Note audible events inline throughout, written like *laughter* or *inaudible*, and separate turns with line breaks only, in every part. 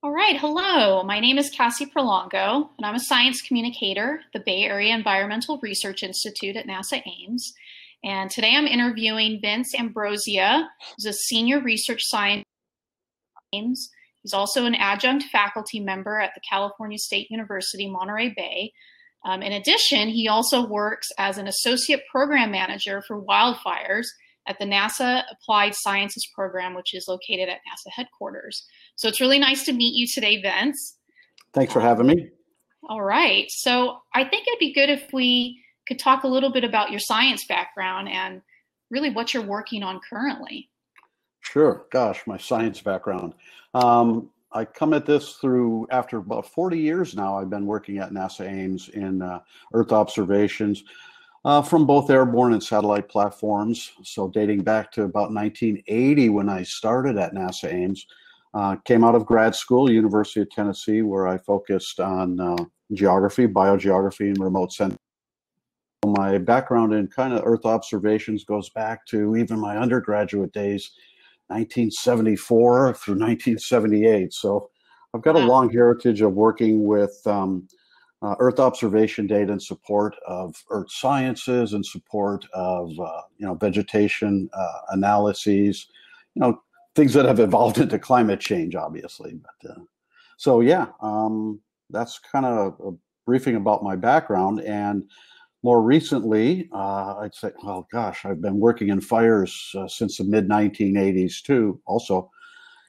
All right, hello. My name is Cassie Prolongo, and I'm a science communicator at the Bay Area Environmental Research Institute at NASA Ames. And today I'm interviewing Vince Ambrosia, who's a senior research scientist at Ames. He's also an adjunct faculty member at the California State University, Monterey Bay. Um, in addition, he also works as an associate program manager for wildfires at the NASA Applied Sciences Program, which is located at NASA headquarters. So it's really nice to meet you today, Vince.
Thanks for having me.
All right. So I think it'd be good if we could talk a little bit about your science background and really what you're working on currently.
Sure. Gosh, my science background. Um, I come at this through after about 40 years now. I've been working at NASA Ames in uh, Earth observations uh, from both airborne and satellite platforms. So, dating back to about 1980 when I started at NASA Ames, uh, came out of grad school, University of Tennessee, where I focused on uh, geography, biogeography, and remote sensing. My background in kind of Earth observations goes back to even my undergraduate days, 1974 through *laughs* 1978. So, I've got a long heritage of working with um, uh, Earth observation data in support of Earth sciences and support of uh, you know vegetation uh, analyses, you know things that have evolved into climate change, obviously. But uh, so yeah, um, that's kind of a briefing about my background and. More recently, uh, I'd say, well, gosh, I've been working in fires uh, since the mid 1980s too, also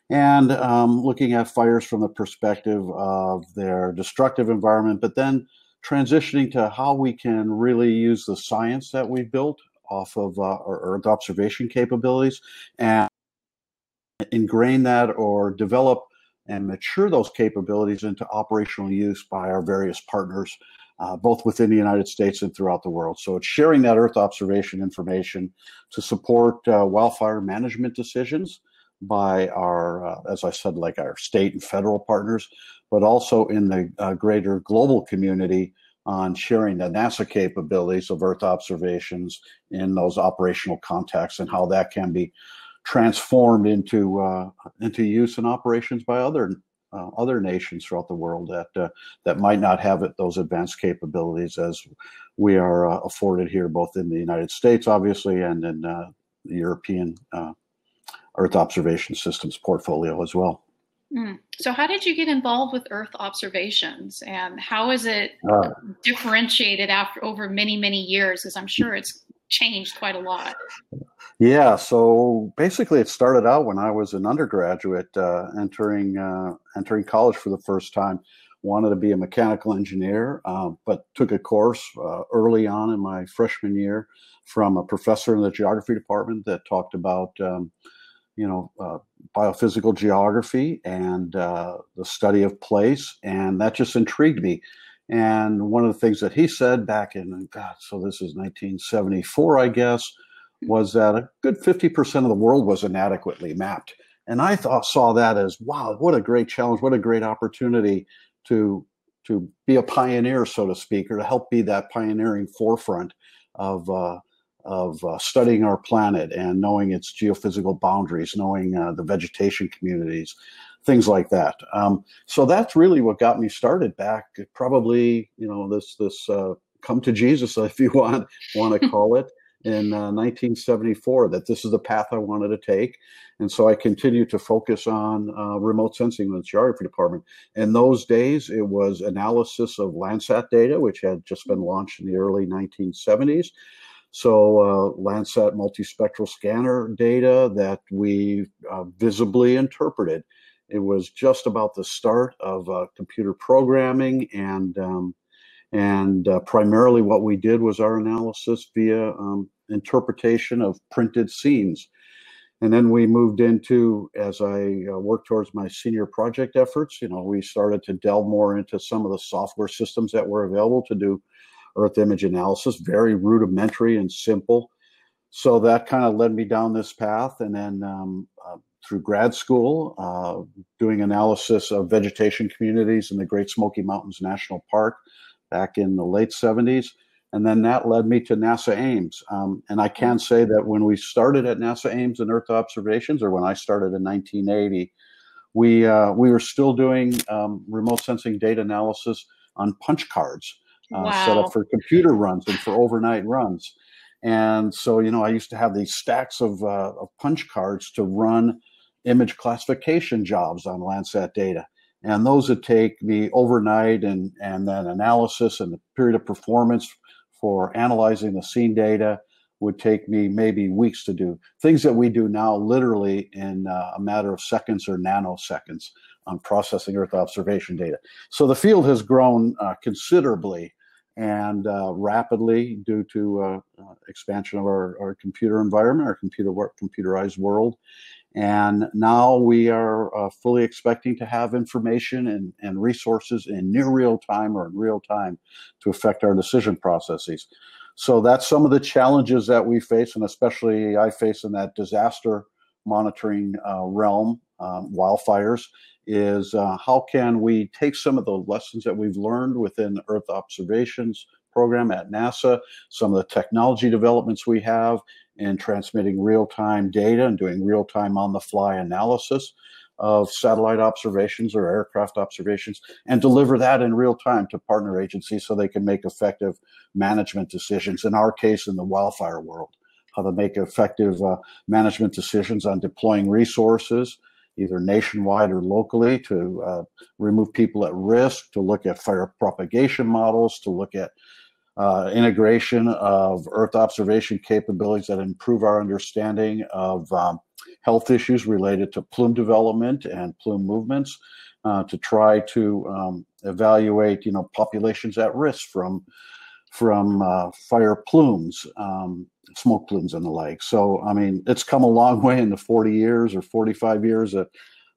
and um, looking at fires from the perspective of their destructive environment, but then transitioning to how we can really use the science that we've built off of uh, our Earth observation capabilities and ingrain that or develop and mature those capabilities into operational use by our various partners, uh, both within the United States and throughout the world. So it's sharing that Earth observation information to support uh, wildfire management decisions by our, uh, as I said, like our state and federal partners, but also in the uh, greater global community on sharing the NASA capabilities of Earth observations in those operational contexts and how that can be transformed into uh, into use and operations by other uh, other nations throughout the world that uh, that might not have it, those advanced capabilities as we are uh, afforded here, both in the United States, obviously, and in the European Earth observation systems portfolio as well.
Mm. So, how did you get involved with Earth observations, and how is it uh, differentiated after over many many years? As I'm sure it's changed quite a lot.
Yeah, so basically, it started out when I was an undergraduate, uh, entering uh, entering college for the first time. Wanted to be a mechanical engineer, uh, but took a course uh, early on in my freshman year from a professor in the geography department that talked about um, you know, uh, biophysical geography and uh, the study of place, and that just intrigued me. And one of the things that he said back in, God, so this is 1974, I guess, was that a good 50% of the world was inadequately mapped. And I thought saw that as wow, what a great challenge, what a great opportunity to to be a pioneer, so to speak, or to help be that pioneering forefront of uh, of uh, studying our planet and knowing its geophysical boundaries, knowing uh, the vegetation communities, things like that. Um, so that's really what got me started back. Probably, you know, this this uh, come to Jesus, *laughs* if you want want to *laughs* call it, in 1974. Uh, that this is the path I wanted to take, and so I continued to focus on uh, remote sensing in the geography department. In those days, it was analysis of Landsat data, which had just been launched in the early 1970s so uh, Landsat multispectral scanner data that we uh, visibly interpreted. It was just about the start of uh, computer programming, and um, and uh, primarily what we did was our analysis via um, interpretation of printed scenes. And then we moved into, as I uh, worked towards my senior project efforts, you know, we started to delve more into some of the software systems that were available to do Earth image analysis, very rudimentary and simple. So that kind of led me down this path. And then um, uh, through grad school, uh, doing analysis of vegetation communities in the Great Smoky Mountains National Park back in the late 70s. And then that led me to NASA Ames. Um, and I can say that when we started at NASA Ames in Earth observations, or when I started in 1980, we uh, we were still doing um, remote sensing data analysis on punch cards uh, wow. set up for computer runs and for overnight runs. And so, you know, I used to have these stacks of, uh, of punch cards to run image classification jobs on Landsat data. And those would take me overnight and, and then analysis and the period of performance for analyzing the scene data would take me maybe weeks to do. Things that we do now literally in uh, a matter of seconds or nanoseconds on processing Earth observation data. So the field has grown uh, considerably and uh, rapidly due to uh, uh, expansion of our, our computer environment, our computer work, computerized world. And now we are uh, fully expecting to have information and, and resources in near real time or in real time to affect our decision processes. So that's some of the challenges that we face, and especially I face in that disaster monitoring uh, realm, um, wildfires, is uh, how can we take some of the lessons that we've learned within Earth observations program at NASA, some of the technology developments we have in transmitting real-time data and doing real-time on-the-fly analysis of satellite observations or aircraft observations and deliver that in real time to partner agencies so they can make effective management decisions. In our case, in the wildfire world, how to make effective uh, management decisions on deploying resources, either nationwide or locally, to uh, remove people at risk, to look at fire propagation models, to look at uh, integration of Earth observation capabilities that improve our understanding of um, health issues related to plume development and plume movements, uh, to try to um, evaluate, you know, populations at risk from from uh, fire plumes, um, smoke plumes, and the like. So, I mean, it's come a long *laughs* way in the 40 years or 45 years that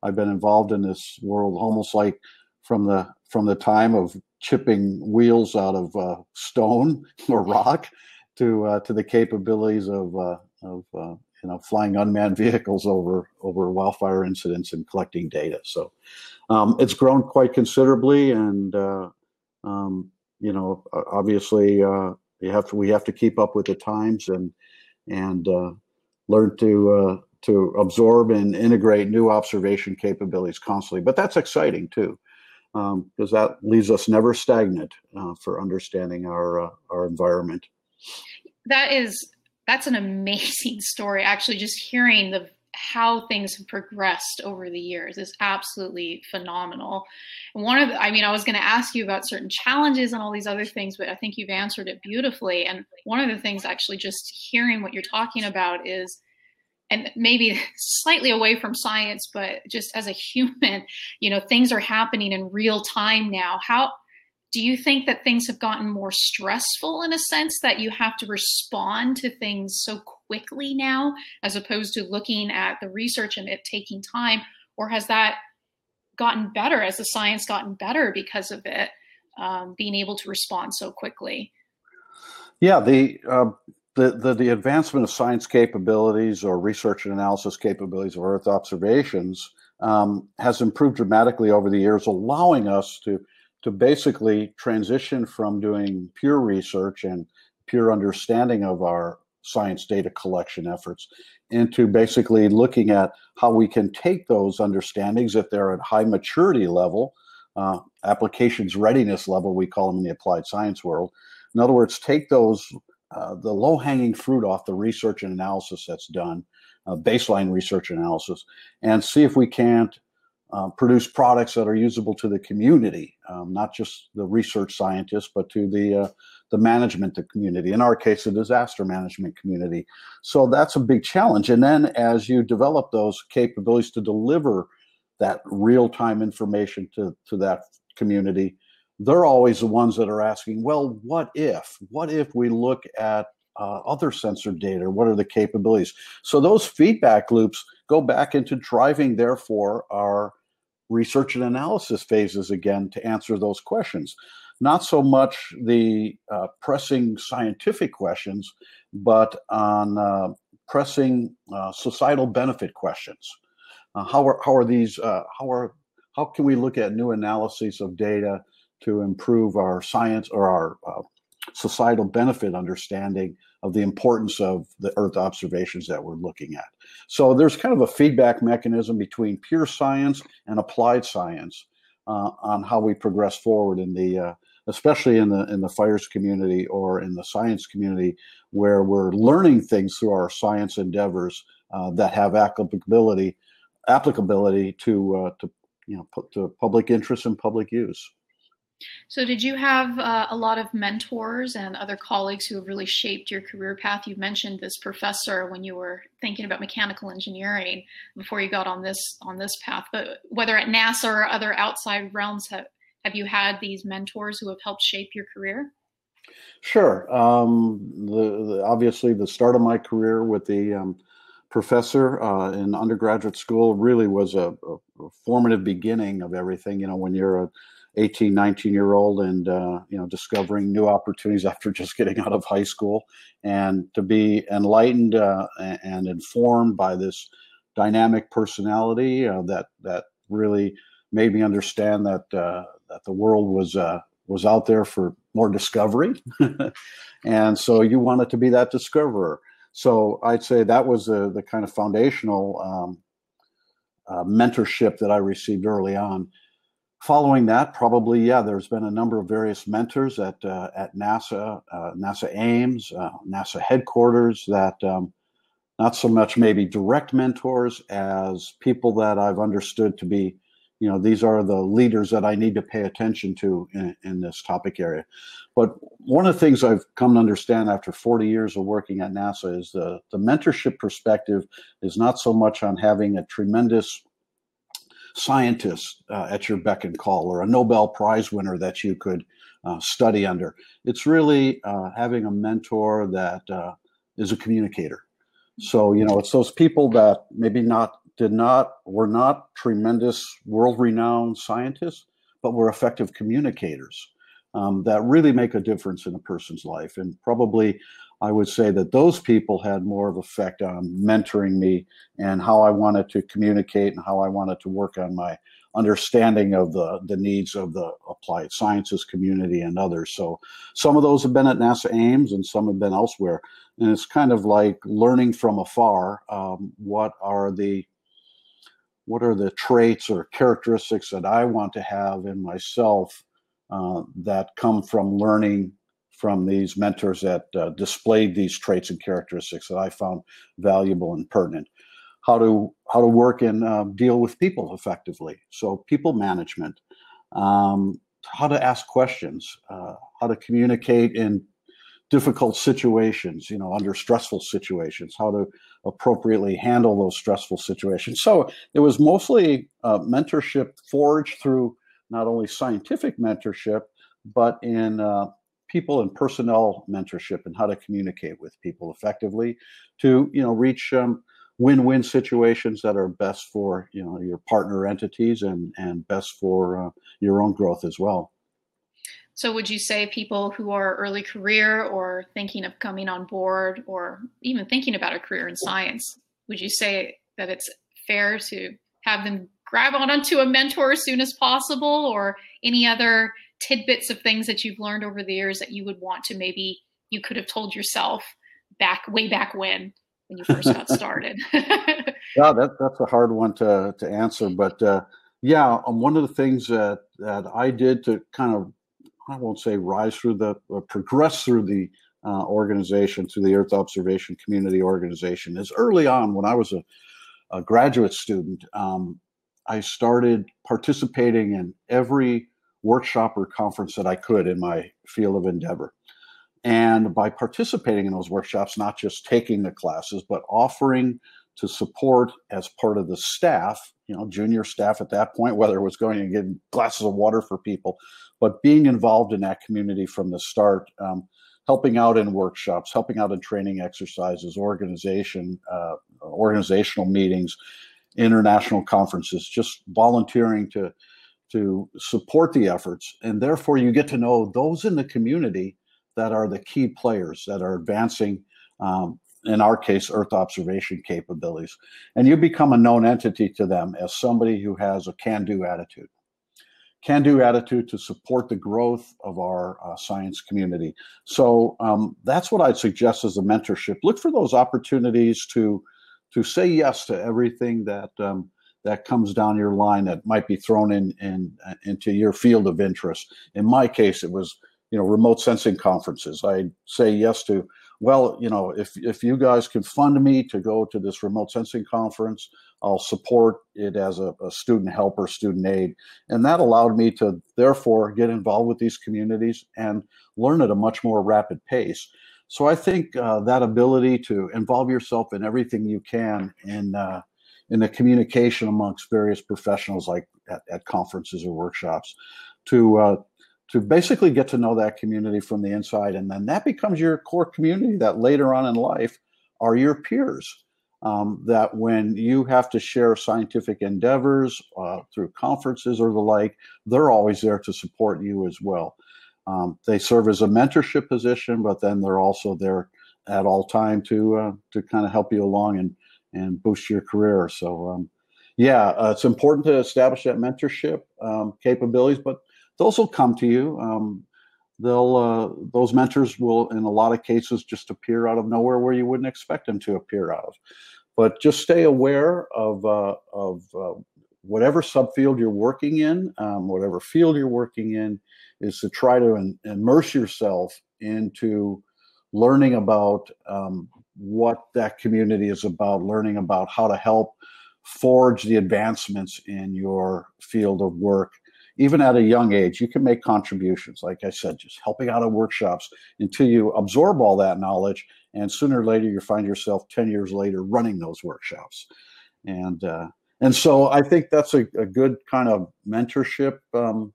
I've been involved in this world, almost like from the from the time of chipping wheels out of uh, stone *laughs* or rock to uh, to the capabilities of uh, of uh, you know flying unmanned vehicles over over wildfire incidents and collecting data. So um, it's grown quite considerably, and uh, um, you know obviously uh, you have to we have to keep up with the times and and learn to to absorb and integrate new observation capabilities constantly. But that's exciting too because um, that leaves us never stagnant uh, for understanding our uh, our environment.
That is that's an amazing story. Actually, just hearing the how things have progressed over the years is absolutely phenomenal. And one of the, I mean, I was going to ask you about certain challenges and all these other things, but I think you've answered it beautifully. And one of the things, actually, just hearing what you're talking about is and maybe slightly away from science, but just as a *laughs* human, you know, things are happening in real time now. How do you think that things have gotten more stressful in a sense that you have to respond to things so quickly now, as opposed to looking at the research and it taking time? Or has that gotten better? as the science gotten better because of it um, being able to respond so quickly?
Yeah, the uh, the, the, the advancement of science capabilities or research and analysis capabilities of Earth observations um, has improved dramatically over the years, allowing us to to basically transition from doing pure research and pure understanding of our science data collection efforts into basically looking at how we can take those understandings if they're at high maturity level, uh, applications readiness level, we call them in the applied science world. In other words, take those uh, the low hanging fruit off the research and analysis that's done, uh, baseline research analysis, and see if we can't uh, produce products that are usable to the community, um, not just the research scientists, but to the uh, the management the community. In our case, the disaster management community. So that's a big challenge. And then as you develop those capabilities to deliver that real time information to to that community, they're always the ones that are asking, well, what if? What if we look at uh, other sensor data? What are the capabilities? So those feedback loops go back into driving, therefore, our research and analysis phases again to answer those questions. Not so much the uh, pressing scientific questions, but on uh, pressing uh, societal benefit questions. Uh, how are how are these? Uh, how are how can we look at new analyses of data to improve our science or our uh, societal benefit understanding of the importance of the Earth observations that we're looking at. So there's kind of a feedback mechanism between pure science and applied science uh, on how we progress forward in the, uh, especially in the in the fires community or in the science community, where we're learning things through our science endeavors uh, that have applicability applicability to uh, to you know to public interest and public use.
So, did you have uh, a lot of mentors and other colleagues who have really shaped your career path? You mentioned this professor when you were thinking about mechanical engineering before you got on this on this path. But whether at NASA or other outside realms, have have you had these mentors who have helped shape your career?
Sure. Um, the, the, obviously, the start of my career with the um, professor uh, in undergraduate school really was a, a, formative beginning of everything. You know, when you're a 18 19 year old and uh, you know discovering new opportunities *laughs* after just getting out of high school. And to be enlightened uh, and informed by this dynamic personality uh, that that really made me understand that uh, that the world was uh, was out there for more discovery. *laughs* And so you wanted to be that discoverer. So i'd say that was the, the kind of foundational um, uh, mentorship that i received early on following that, probably yeah, there's been a number of various mentors at uh, at NASA, uh, NASA Ames, uh, NASA headquarters that um, not so much maybe direct mentors as people that I've understood to be, you know, these are the leaders that I need to pay attention to in, in this topic area. But one of the things I've come to understand after 40 years of working at NASA is the the mentorship perspective is not so much on having a tremendous scientist uh, at your beck and call or a Nobel Prize winner that you could uh, study under. It's really uh, having a mentor that uh, is a communicator. So, you know, it's those people that maybe not did not were not tremendous world renowned scientists, but were effective communicators um, that really make a difference in a person's life. And probably I would say that those people had more of effect on mentoring me and how I wanted to communicate and how I wanted to work on my understanding of the, the needs of the applied sciences community and others. So some of those have been at NASA Ames and some have been elsewhere. And it's kind of like learning from afar um, what are the what are the traits or characteristics that I want to have in myself uh, that come from learning from these mentors that uh, displayed these traits and characteristics that I found valuable and pertinent. How to how to work and uh, deal with people effectively. So people management, um, how to ask questions, uh, how to communicate in difficult situations, you know, under stressful situations, how to appropriately handle those stressful situations. So it was mostly uh, mentorship forged through not only scientific mentorship, but in uh, people and personnel mentorship and how to communicate with people effectively to you know reach um, win-win situations that are best for you know your partner entities and and best for uh, your own growth as well.
So would you say people who are early career or thinking of coming on board or even thinking about a career in science would you say that it's fair to have them grab on onto a mentor as soon as possible or any other tidbits of things that you've learned over the years that you would want to maybe you could have told yourself back way back when when you first got *laughs* started. *laughs*
Yeah that, that's a hard one to, to answer but uh, yeah um, one of the things that, that i did to kind of i won't say rise through the progress through the uh, organization through the earth observation community organization is early on when i was a, a graduate student um, i started participating in every workshop or conference that I could in my field of endeavor. And by participating in those workshops, not just taking the classes, but offering to support as part of the staff, you know, junior staff at that point, whether it was going to get glasses of water for people, but being involved in that community from the start, um, helping out in workshops, helping out in training exercises, organization, uh, organizational meetings, international conferences, just volunteering to to support the efforts. And therefore, you get to know those in the community that are the key players that are advancing, um, in our case, Earth observation capabilities. And you become a known entity to them as somebody who has a can do attitude. Can do attitude to support the growth of our uh, science community. So um, that's what I'd suggest as a mentorship. Look for those opportunities to to say yes to everything that um, that comes down your line that might be thrown in, in into your field of interest. In my case, it was you know remote sensing conferences. I say yes to well, you know, if if you guys can fund me to go to this remote sensing conference, I'll support it as a, a, student helper, student aid. And that allowed me to therefore get involved with these communities and learn at a much more rapid pace. So I think uh, that ability to involve yourself in everything you can in uh, in the communication amongst various professionals, like at, at conferences or workshops, to uh, to basically get to know that community from the inside, and then that becomes your core community. That later on in life are your peers um, that when you have to share scientific endeavors uh, through conferences or the like, they're always there to support you as well. Um, they serve as a mentorship position, but then they're also there at all time to uh, to kind of help you along and and boost your career. So, um, yeah, uh, it's important to establish that mentorship um, capabilities, but those will come to you. Um, they'll uh, those mentors will, in a lot of cases, just appear out of nowhere where you wouldn't expect them to appear out of. But just stay aware of uh, of uh, whatever subfield you're working in, um, whatever field you're working in, is to try to in, immerse yourself into learning about um, what that community is about, learning about how to help forge the advancements in your field of work. Even at a young age, you can make contributions. Like I said, just helping out at workshops until you absorb all that knowledge and sooner or later you find yourself 10 years later running those workshops and uh, and so i think that's a, a good kind of mentorship um,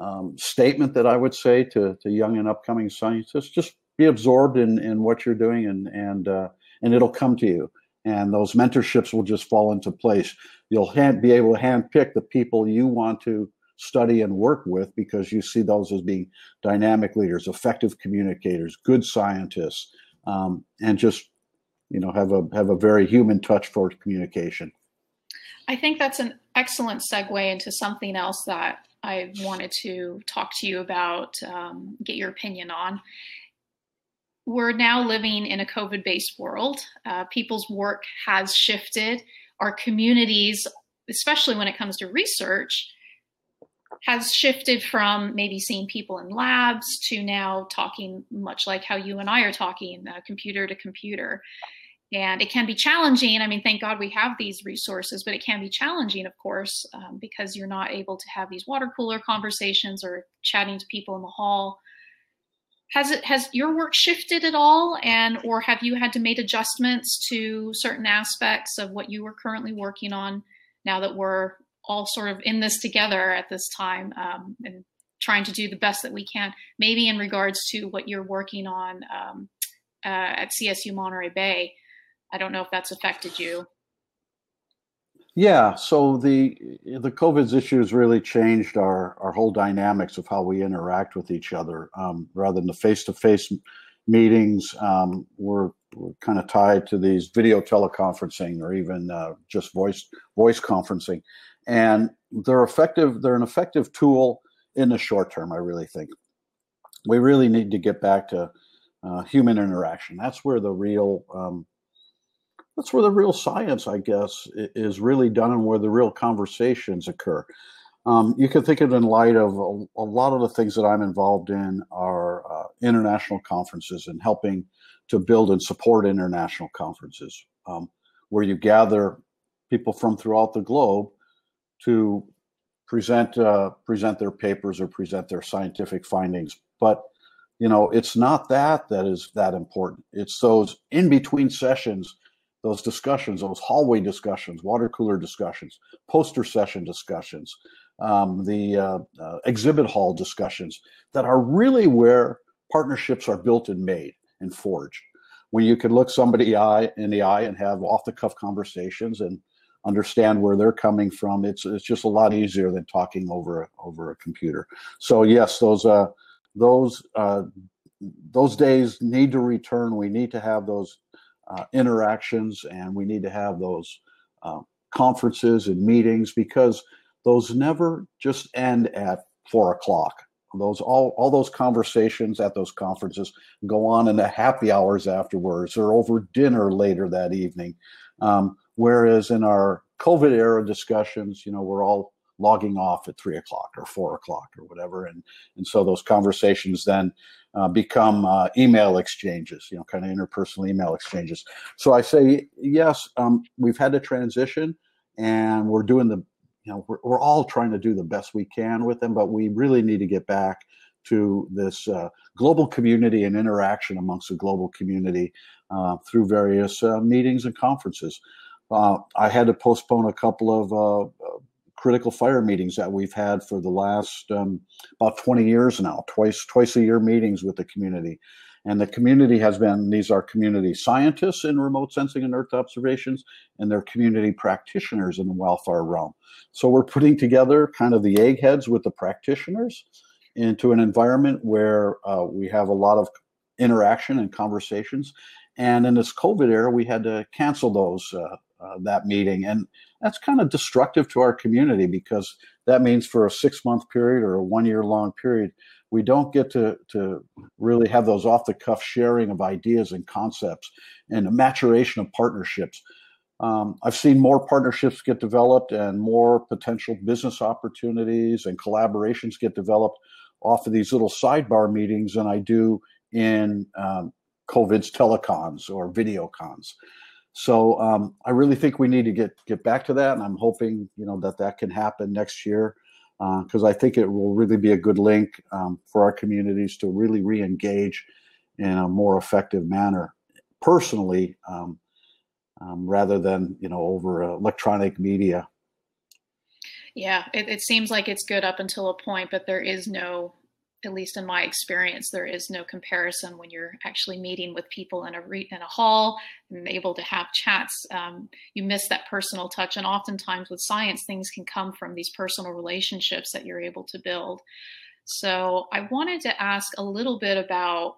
um, statement that i would say to, to young and upcoming scientists just be absorbed in, in what you're doing and and uh, and it'll come to you and those mentorships will just fall into place you'll hand, be able to handpick the people you want to study and work with because you see those as being dynamic leaders effective communicators good scientists um, and just you know have a have a very human touch for communication.
I think that's an excellent segue into something else that I wanted to talk to you about, um, get your opinion on. We're now living in a COVID based world. Uh, people's work has shifted. Our communities, especially when it comes to research, has shifted from maybe seeing people in labs to now talking much like how you and I are talking, uh, computer to computer. And it can be challenging. I mean, thank God we have these resources, but it can be challenging, of course, um, because you're not able to have these water cooler conversations or chatting to people in the hall. Has it has your work shifted at all, and or have you had to make adjustments to certain aspects of what you were currently working on now that we're all sort of in this together at this time um, and trying to do the best that we can. Maybe in regards to what you're working on um, uh, at CSU Monterey Bay. I don't know if that's affected you.
Yeah, so the the COVID's issues really changed our our whole dynamics of how we interact with each other. Um, rather than the face to face meetings, um, we're, we're kind of tied to these video teleconferencing or even uh, just voice voice conferencing and they're effective. They're an effective tool in the short term. I really think we really need to get back to uh, human interaction. That's where the real um, that's where the real science, I guess, is really done, and where the real conversations occur. Um, you can think of it in light of a, a, lot of the things that I'm involved in are uh, international conferences and helping to build and support international conferences, um, where you gather people from throughout the globe to present uh, present their papers or present their scientific findings. But you know, it's not that that is that important. It's those in between sessions, those discussions, those hallway discussions, water cooler discussions, poster session discussions, um, the uh, uh, exhibit hall discussions that are really where partnerships are built and made and forged. When you can look somebody eye in the eye and have off the cuff conversations and understand where they're coming from. It's it's just a lot easier than talking over over a computer. So yes, those uh, those uh, those days need to return. We need to have those uh, interactions, and we need to have those uh, conferences and meetings because those never just end at four o'clock. Those all all those conversations at those conferences go on in the happy hours afterwards or over dinner later that evening. Um, whereas in our COVID era discussions, you know, we're all logging off at three o'clock or four o'clock or whatever, and and so those conversations then uh, become uh, email exchanges, you know, kind of interpersonal email exchanges. So I say yes, um, we've had to transition, and we're doing the, you know, we're, we're all trying to do the best we can with them, but we really need to get back to this uh, global community and interaction amongst the global community uh, through various uh, meetings and conferences. Uh, I had to postpone a couple of uh, critical fire meetings that we've had for the last um, about 20 years now, twice twice a year meetings with the community. And the community has been, these are community scientists in remote sensing and earth observations, and they're community practitioners in the wildfire realm. So we're putting together kind of the eggheads with the practitioners into an environment where uh, we have a lot of interaction and conversations. And in this COVID era, we had to cancel those uh, uh, that meeting, and that's kind of destructive to our community because that means for a six month period or a one year long period, we don't get to to really have those off the cuff sharing of ideas and concepts and maturation of partnerships. Um, I've seen more partnerships get developed and more potential business opportunities and collaborations get developed off of these little sidebar meetings than I do in um, COVID's telecons or video cons. So um, I really think we need to get get back to that, and I'm hoping you know that that can happen next year because uh, I think it will really be a good link um, for our communities to really re-engage in a more effective manner, personally, um, um rather than you know over electronic media.
Yeah, it, it seems like it's good up until a point, but there is no, at least in my experience, there is no comparison when you're actually meeting with people in a re, in a hall and able to have chats. Um, you miss that personal touch, and oftentimes with science, things can come from these personal relationships that you're able to build. So I wanted to ask a little bit about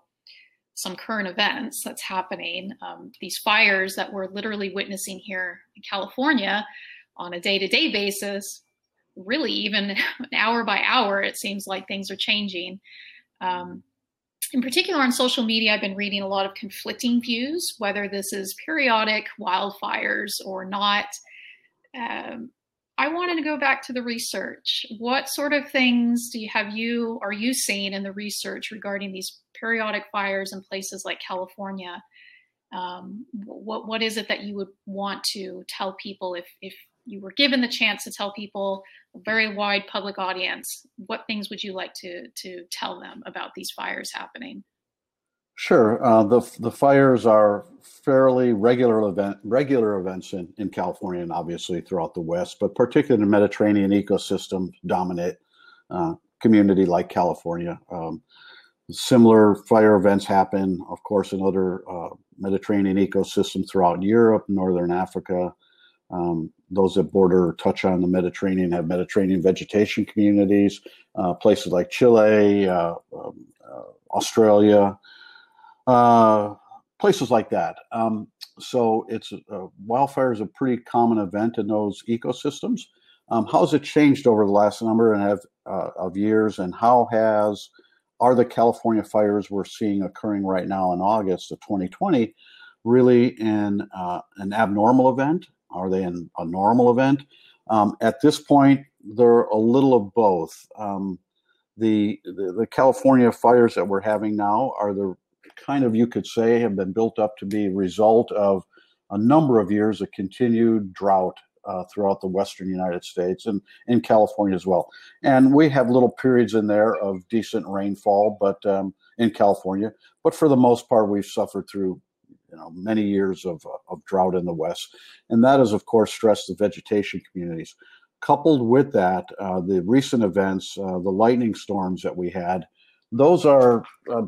some current events that's happening. Um, these fires that we're literally witnessing here in California on a day-to-day basis really even *laughs* hour by hour, it seems like things are changing. Um, in particular, on social media, I've been reading a lot of conflicting views, whether this is periodic wildfires or not. Um, I wanted to go back to the research. What sort of things do you have you are you seeing in the research regarding these periodic fires in places like California? Um, what what is it that you would want to tell people if if you were given the chance to tell people very wide public audience what things would you like to to tell them about these fires happening?
Sure. Uh, the the fires are fairly regular event regular events in, in california and obviously throughout the west but particularly in the mediterranean ecosystem dominant uh, community like california. Um, similar fire events happen of course in other uh, mediterranean ecosystems throughout europe northern africa um, those that border or touch on the Mediterranean have Mediterranean vegetation communities. Uh, places like Chile, uh, um, uh, Australia, uh, places like that. Um, so it's uh, wildfire is a pretty common event in those ecosystems. Um, how has it changed over the last number and have, uh, of years, and how has are the California fires we're seeing occurring right now in August of 2020 really in an abnormal event are they in a normal event? Um, at this point, they're a little of both. Um, the, the, the California fires that we're having now are the kind of you could say have been built up to be a result of a number of years of continued drought uh, throughout the western United States and in California as well. And we have little periods in there of decent rainfall, but um, in California. But for the most part, we've suffered through you know many years of, of drought in the west. And that has of course stressed the vegetation communities. Coupled with that uh, the recent events uh, the lightning storms that we had those are uh,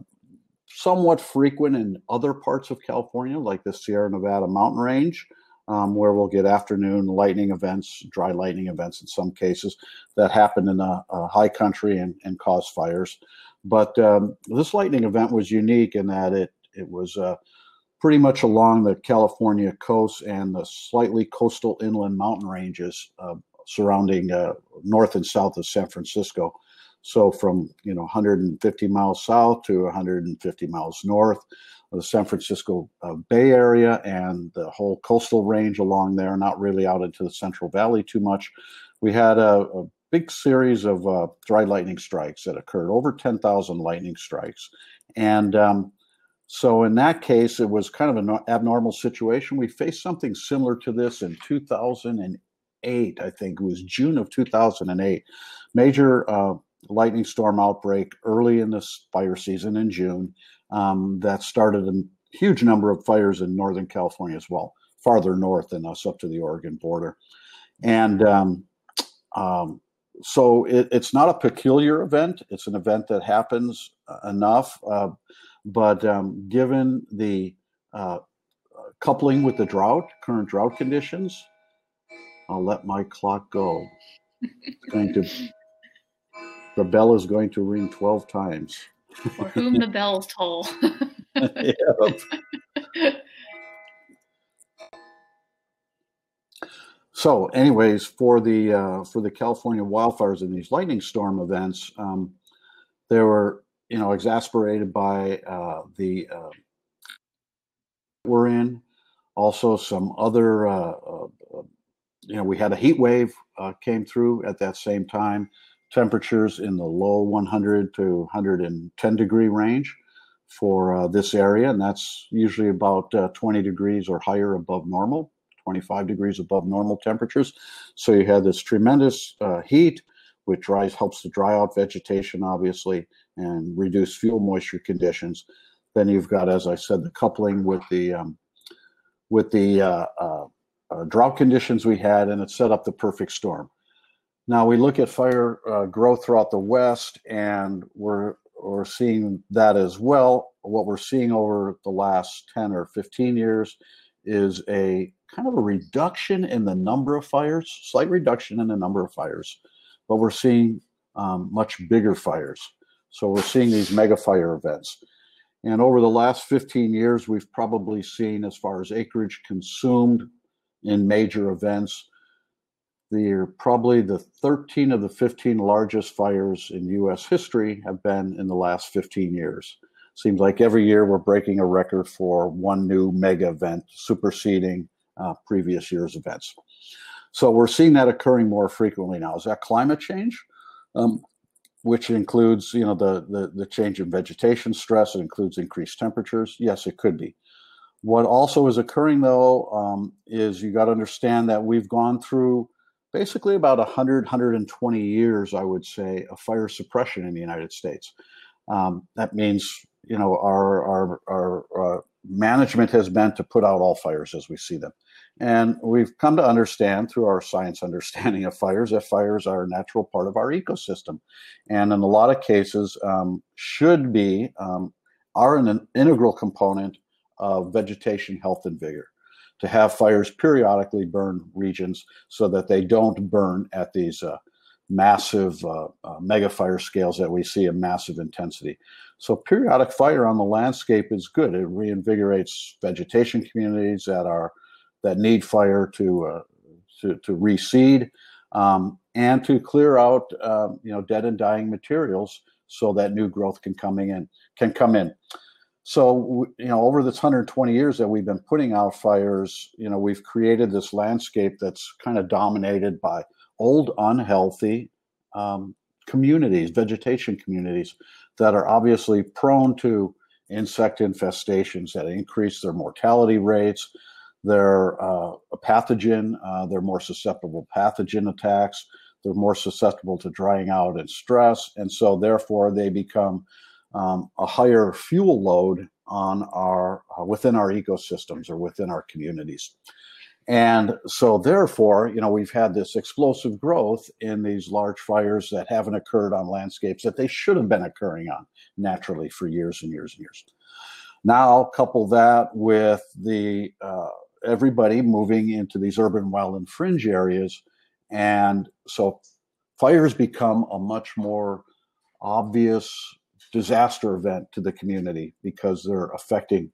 somewhat frequent in other parts of california like the sierra nevada mountain range um, where we'll get afternoon lightning events dry lightning events in some cases that happen in a, a high country and, and cause fires. But um, this lightning event was unique in that it it was uh, pretty much along the California coast and the slightly coastal inland mountain ranges, uh, surrounding uh, north and south of San Francisco. So from you know 150 miles south to 150 miles north of the San Francisco uh, Bay Area and the whole coastal range along there, not really out into the Central Valley too much. We had a, a big series of uh, dry lightning strikes that occurred, over 10,000 lightning strikes. And um, so in that case, it was kind of an abnormal situation. We faced something similar to this in 2008, I think it was June of 2008. Major uh, lightning storm outbreak early in this fire season in June um, that started a huge number of fires in Northern California as well, farther north than us up to the Oregon border. And um, um, so it, it's not a peculiar event. It's an event that happens uh, enough. Uh, but um, given the uh, coupling with the drought, current drought conditions, I'll let my clock go. It's going to the bell is going to ring 12 times.
For whom the bells toll. yep. *laughs*
So, anyways, for the uh, for the California wildfires and these lightning storm events, um, they were you know exasperated by uh, the uh, we're in. Also, some other uh, uh, you know we had a heat wave uh, came through at that same time temperatures in the low 100 to 110 degree range for uh, this area, and that's usually about uh, 20 degrees or higher above normal, 25 degrees above normal temperatures. So you have this tremendous uh, heat, which dries helps to dry out vegetation, obviously, and reduce fuel moisture conditions. Then you've got, as I said, the coupling with the um, with the uh, uh, uh, drought conditions we had, and it set up the perfect storm. Now we look at fire uh, growth throughout the West, and we're we're seeing that as well. What we're seeing over the last ten or fifteen years is a kind of a reduction in the number of fires, slight reduction in the number of fires, but we're seeing um, much bigger fires. So we're seeing these mega fire events. And over the last 15 years, we've probably seen, as far as acreage consumed in major events, they're probably the 13 of the 15 largest fires in U.S. history have been in the last 15 years. Seems like every year we're breaking a record for one new mega event, superseding uh, previous year's events. So we're seeing that occurring more frequently now. Is that climate change? Um, which includes, you know, the, the the change in vegetation stress. It includes increased temperatures. Yes, it could be. What also is occurring though um, is you got to understand that we've gone through basically about 100, 120 years, I would say, of fire suppression in the United States. Um, that means, you know, our, our, our uh, management has been to put out all fires as we see them. And we've come to understand through our science understanding of fires that fires are a natural part of our ecosystem. And in a lot of cases, um, should be, um, are an integral component of vegetation health and vigor to have fires periodically burn regions so that they don't burn at these uh, massive uh, uh, mega fire scales that we see in massive intensity. So periodic fire on the landscape is good. It reinvigorates vegetation communities that are that need fire to uh, to, to reseed um, and to clear out um, you know dead and dying materials so that new growth can coming in can come in. So, you know, over this 120 years that we've been putting out fires, you know, we've created this landscape that's kind of dominated by old, unhealthy um, communities, vegetation communities that are obviously prone to insect infestations that increase their mortality rates. They're uh, a pathogen, uh, they're more susceptible to pathogen attacks, they're more susceptible to drying out and stress. And so, therefore, they become um, a higher fuel load on our uh, within our ecosystems or within our communities. And so, therefore, you know, we've had this explosive growth in these large fires that haven't occurred on landscapes that they should have been occurring on naturally for years and years and years. Now, couple that with the uh, everybody moving into these urban wildland fringe areas, and so fires become a much more obvious disaster event to the community because they're affecting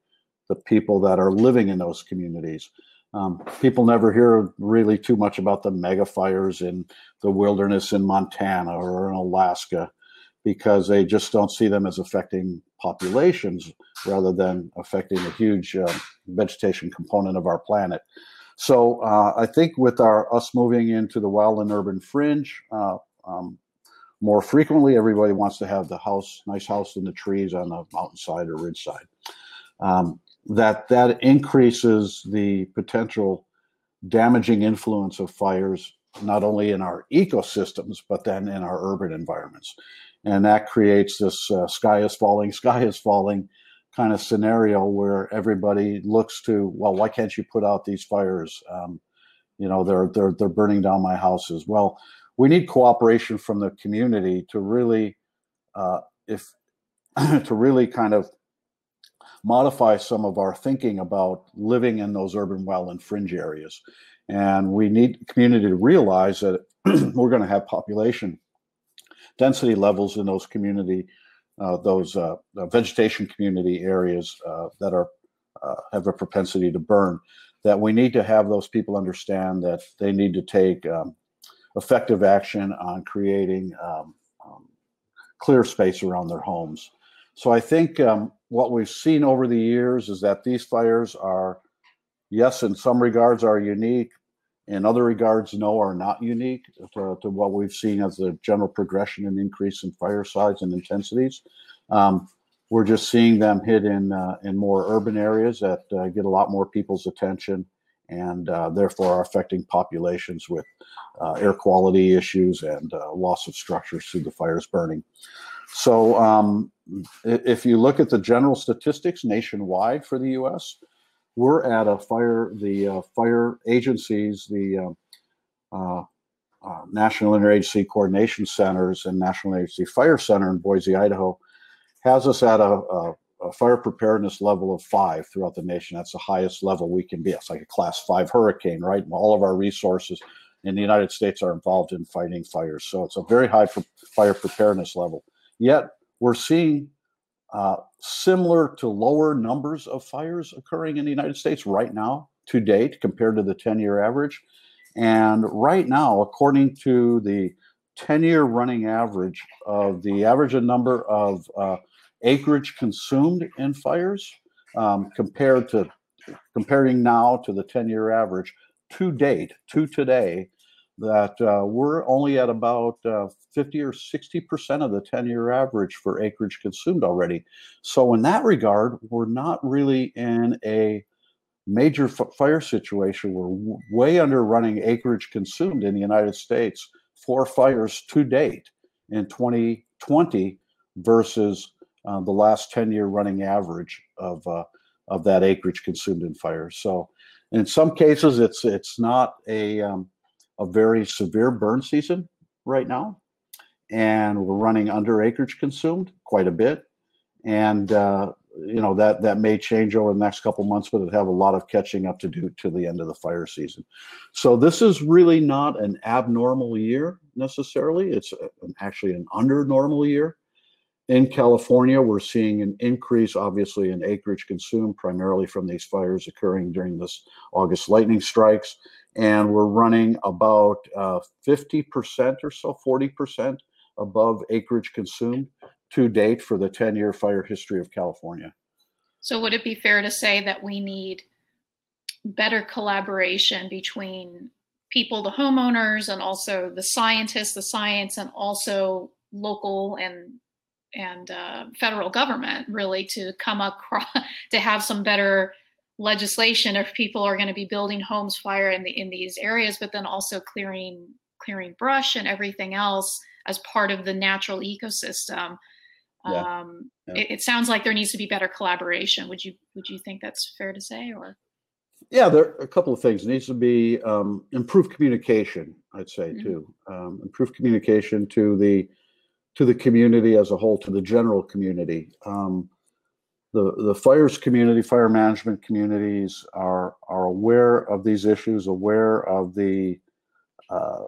the people that are living in those communities. Um, people never hear really too much about the mega fires in the wilderness in Montana or in Alaska because they just don't see them as affecting populations rather than affecting a huge uh, vegetation component of our planet. So uh, I think with our us moving into the wild and urban fringe uh, um, more frequently, everybody wants to have the house, nice house in the trees on the mountainside or ridge side. Um, that that increases the potential damaging influence of fires not only in our ecosystems but then in our urban environments and that creates this uh, sky is falling *laughs* sky is falling kind of scenario where everybody looks to well why can't you put out these fires um, you know they're they're they're burning down my houses well we need cooperation from the community to really uh, if *clears throat* to really kind of modify some of our thinking about living in those urban wildland fringe areas. And we need community to realize that *clears throat* we're going to have population density levels in those community, uh, those uh, vegetation community areas uh, that are uh, have a propensity to burn. That we need to have those people understand that they need to take um, effective action on creating um, um, clear space around their homes. So I think um, what we've seen over the years is that these fires are, yes, in some regards are unique, in other regards, no, are not unique to, to what we've seen as the general progression and increase in fire size and intensities. Um, we're just seeing them hit in uh, in more urban areas that uh, get a lot more people's attention and uh, therefore are affecting populations with uh, air quality issues and uh, loss of structures through the fires burning. So um, if you look at the general statistics nationwide for the U.S., we're at a fire. The uh, fire agencies, the uh, uh, uh, National Interagency Coordination Centers and National Interagency Fire Center in Boise, Idaho, has us at a, a, a, fire preparedness level of five throughout the nation. That's the highest level we can be. It's like a class five hurricane, right? All of our resources in the United States are involved in fighting fires. So it's a very high fire preparedness level. Yet we're seeing uh, similar to lower numbers of fires occurring in the United States right now to date compared to the 10 year average. And right now, according to the 10 year running average of the average number of uh, acreage consumed in fires um, compared to comparing now to the 10 year average to date to today that uh, we're only at about uh, 50 or 60% of the 10 year average for acreage consumed already. So, in that regard, we're not really in a major f- fire situation. We're w- way under running acreage consumed in the United States for fires to date in 2020 versus uh, the last 10 year running average of, uh, of that acreage consumed in fires. So, in some cases, it's it's not a um, a very severe burn season right now, and we're running under acreage consumed quite a bit, and uh, you know that that may change over the next couple months, but it have a lot of catching up to do to the end of the fire season. So this is really not an abnormal year necessarily. It's a, actually an under normal year. In California, we're seeing an increase, obviously, in acreage consumed, primarily from these fires occurring during this August lightning strikes and we're running about uh, 50% or so, 40% above acreage consumed to date for the 10 year fire history of California.
So, would it be fair to say that we need better collaboration between people, the homeowners, and also the scientists, the science, and also local and and uh, federal government, really, to come across *laughs* to have some better legislation if people are going to be building homes fire in the in these areas but then also clearing clearing brush and everything else as part of the natural ecosystem yeah. um yeah. It, it, sounds like there needs to be better collaboration would you would you think that's fair to say or
yeah there are a couple of things it needs to be um, improved communication i'd say mm-hmm. too um, improved communication to the to the community as a whole to the general community um, the, the fires community, fire management communities are, are aware of these issues, aware of the, uh,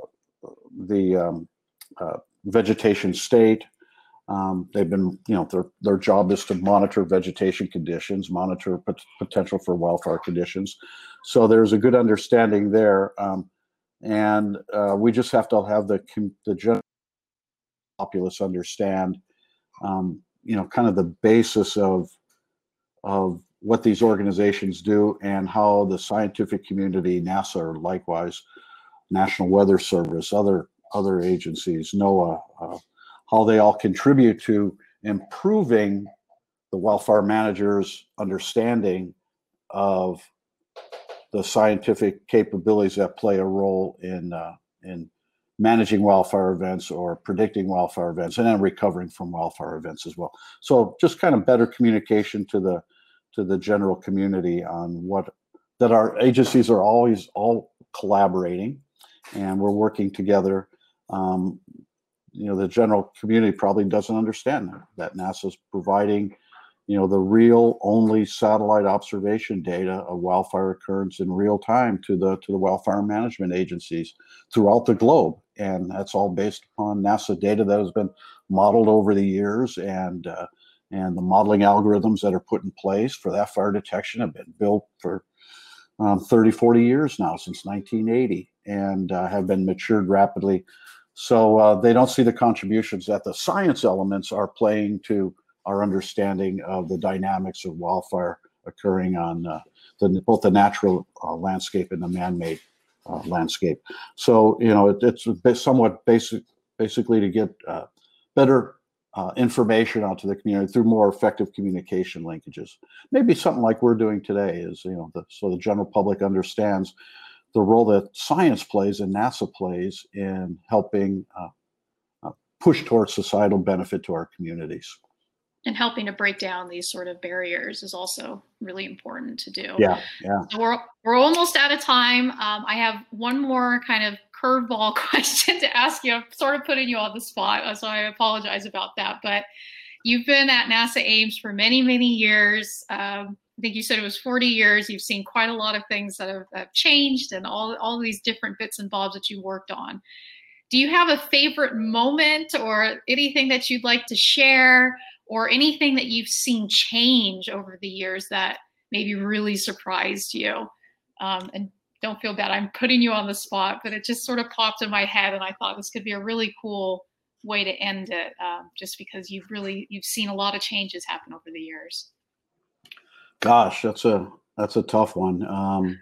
the um, uh, vegetation state. Um, they've been, you know, their their job is to monitor vegetation conditions, monitor pot- potential for wildfire conditions. So there's a good understanding there, um, and uh, we just have to have the the general populace understand, um, you know, kind of the basis of of what these organizations do and how the scientific community, NASA, or likewise, National Weather Service, other other agencies, NOAA. Uh, how they all contribute to improving the wildfire manager's understanding of the scientific capabilities that play a role in uh, in managing wildfire events or predicting wildfire events and then recovering from wildfire events as well. So just kind of better communication to the to the general community on what that our agencies are always all collaborating and we're working together. Um, you know the general community probably doesn't understand that, NASA's providing you know the real only satellite observation data of wildfire occurrence in real time to the to the wildfire management agencies throughout the globe. And that's all based upon NASA data that has been modeled over the years and uh, and the modeling algorithms that are put in place for that fire detection have been built for um, 30 40 years now since 1980 and uh, have been matured rapidly so uh, they don't see the contributions that the science elements are playing to our understanding of the dynamics of wildfire occurring on uh, the, both the natural uh, landscape and the man-made uh, landscape. So you know it, it's somewhat basic, basically to get uh, better uh, information out to the community through more effective communication linkages. Maybe something like we're doing today is you know the, so the general public understands the role that science plays and NASA plays in helping uh, uh, push towards societal benefit to our communities.
And helping to break down these sort of barriers is also really important to do.
Yeah, yeah.
So we're, we're almost out of time. Um, I have one more kind of curveball *laughs* question to ask you. I'm sort of putting you on the spot, so I apologize about that. But you've been at NASA Ames for many, many years. Um, I think you said it was 40 years. You've seen quite a lot of things that have, have, changed and all, all these different bits and bobs that you worked on. Do you have a favorite moment or anything that you'd like to share or anything that you've seen change over the years that maybe really surprised you? Um, and don't feel bad, I'm putting you on the spot, but it just sort of popped in my head and I thought this could be a really cool way to end it um, just because you've really you've seen a lot of changes happen over the years
Gosh, that's a that's a tough one. Um,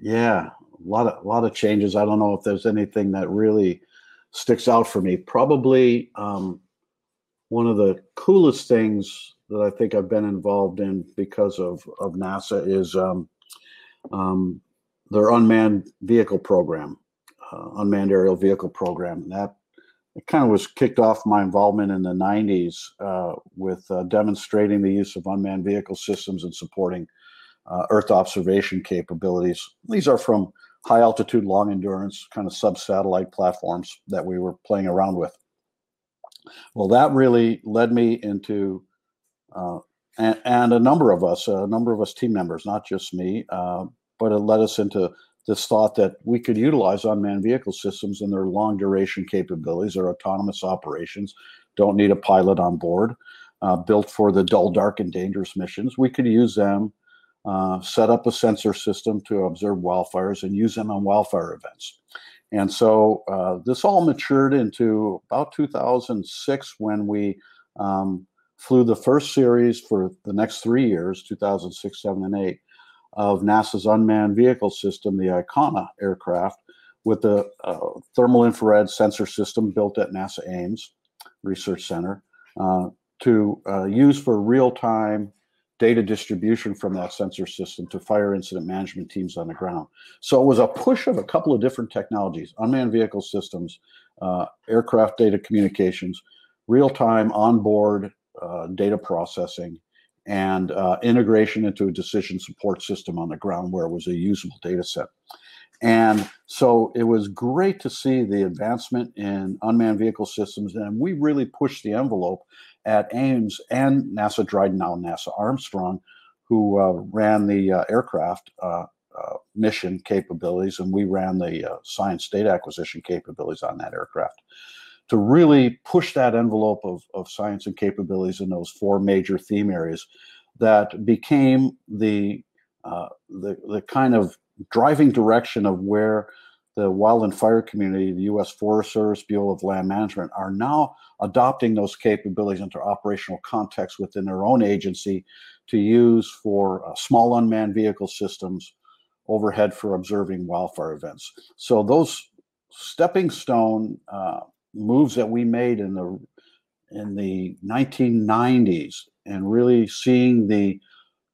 yeah, a lot of a lot of changes. I don't know if there's anything that really sticks out for me. Probably um, one of the coolest things that I think I've been involved in because of of NASA is um, um, their unmanned vehicle program, uh, unmanned aerial vehicle program. That it kind of was kicked off my involvement in the 90s uh, with uh, demonstrating the use of unmanned vehicle systems and supporting uh, Earth observation capabilities. These are from high altitude, long endurance, kind of sub satellite platforms that we were playing around with. Well, that really led me into, uh, and, and, a number of us, a number of us team members, not just me, uh, but it led us into this thought that we could utilize unmanned vehicle systems and their long duration capabilities, their autonomous operations, don't need a pilot on board, uh, built for the dull, dark, and dangerous missions. We could use them, uh, set up a sensor system to observe wildfires, and use them on wildfire events. And so uh, this all matured into about 2006 when we um, flew the first series for the next three years 2006, 7, and 8 of NASA's unmanned vehicle system, the Ikhana aircraft, with the thermal infrared sensor system built at NASA Ames Research Center uh, to uh, use for real time data distribution from that sensor system to fire incident management teams on the ground. So it was a push of a couple of different technologies unmanned vehicle systems, uh, aircraft data communications, real time onboard uh, data processing, and uh, integration into a decision support system on the ground where it was a usable data set. And so it was great to see the advancement in unmanned vehicle systems. And we really pushed the envelope at Ames and NASA Dryden, now NASA Armstrong, who uh, ran the uh, aircraft uh, mission capabilities, and we ran the science data acquisition capabilities on that aircraft. To really push that envelope of, of science and capabilities in those four major theme areas that became the, uh, the, the kind of driving direction of where the wildland fire community, the U.S. Forest Service, Bureau of Land Management, are now adopting those capabilities into operational context within their own agency to use for uh, small unmanned vehicle systems overhead for observing wildfire events. So those stepping stone uh, moves that we made in the in the 1990s and really seeing the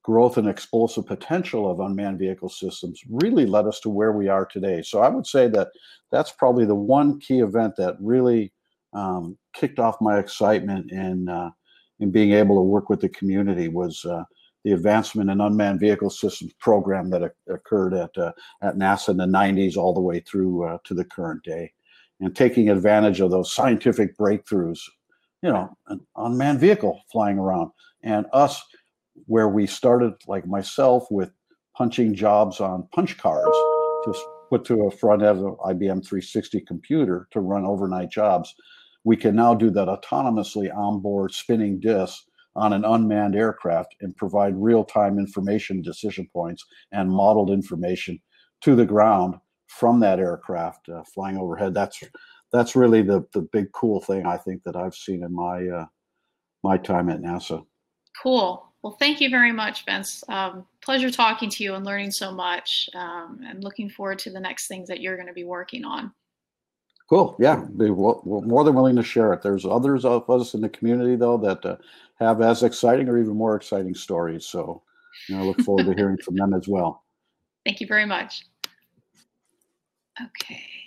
growth and explosive potential of unmanned vehicle systems really led us to where we are today. So I would say that that's probably the one key event that really um, kicked off my excitement in uh, in being able to work with the community was uh, the advancement in unmanned vehicle systems program that occurred at uh, at NASA in the 90s all the way through uh, to the current day, and taking advantage of those scientific breakthroughs, you know, an unmanned vehicle flying around, and us where we started, like myself, with punching jobs on punch cards to put to a front end of IBM 360 computer to run overnight jobs. We can now do that autonomously on board spinning disks on an unmanned aircraft and provide real-time information decision points and modeled information to the ground from that aircraft uh, flying overhead. That's that's really the the big cool thing I think that I've seen in my uh, my time at NASA.
Cool. Well, thank you very much, Vince. Um, pleasure talking to you and learning so much, um, and looking forward to the next things that you're going to be working on.
Cool. Yeah, be more than willing to share it. There's others of us in the community though that uh, have as exciting or even more exciting stories. So, you know, I look forward to hearing from them as well. *laughs*
Thank you very much. Okay.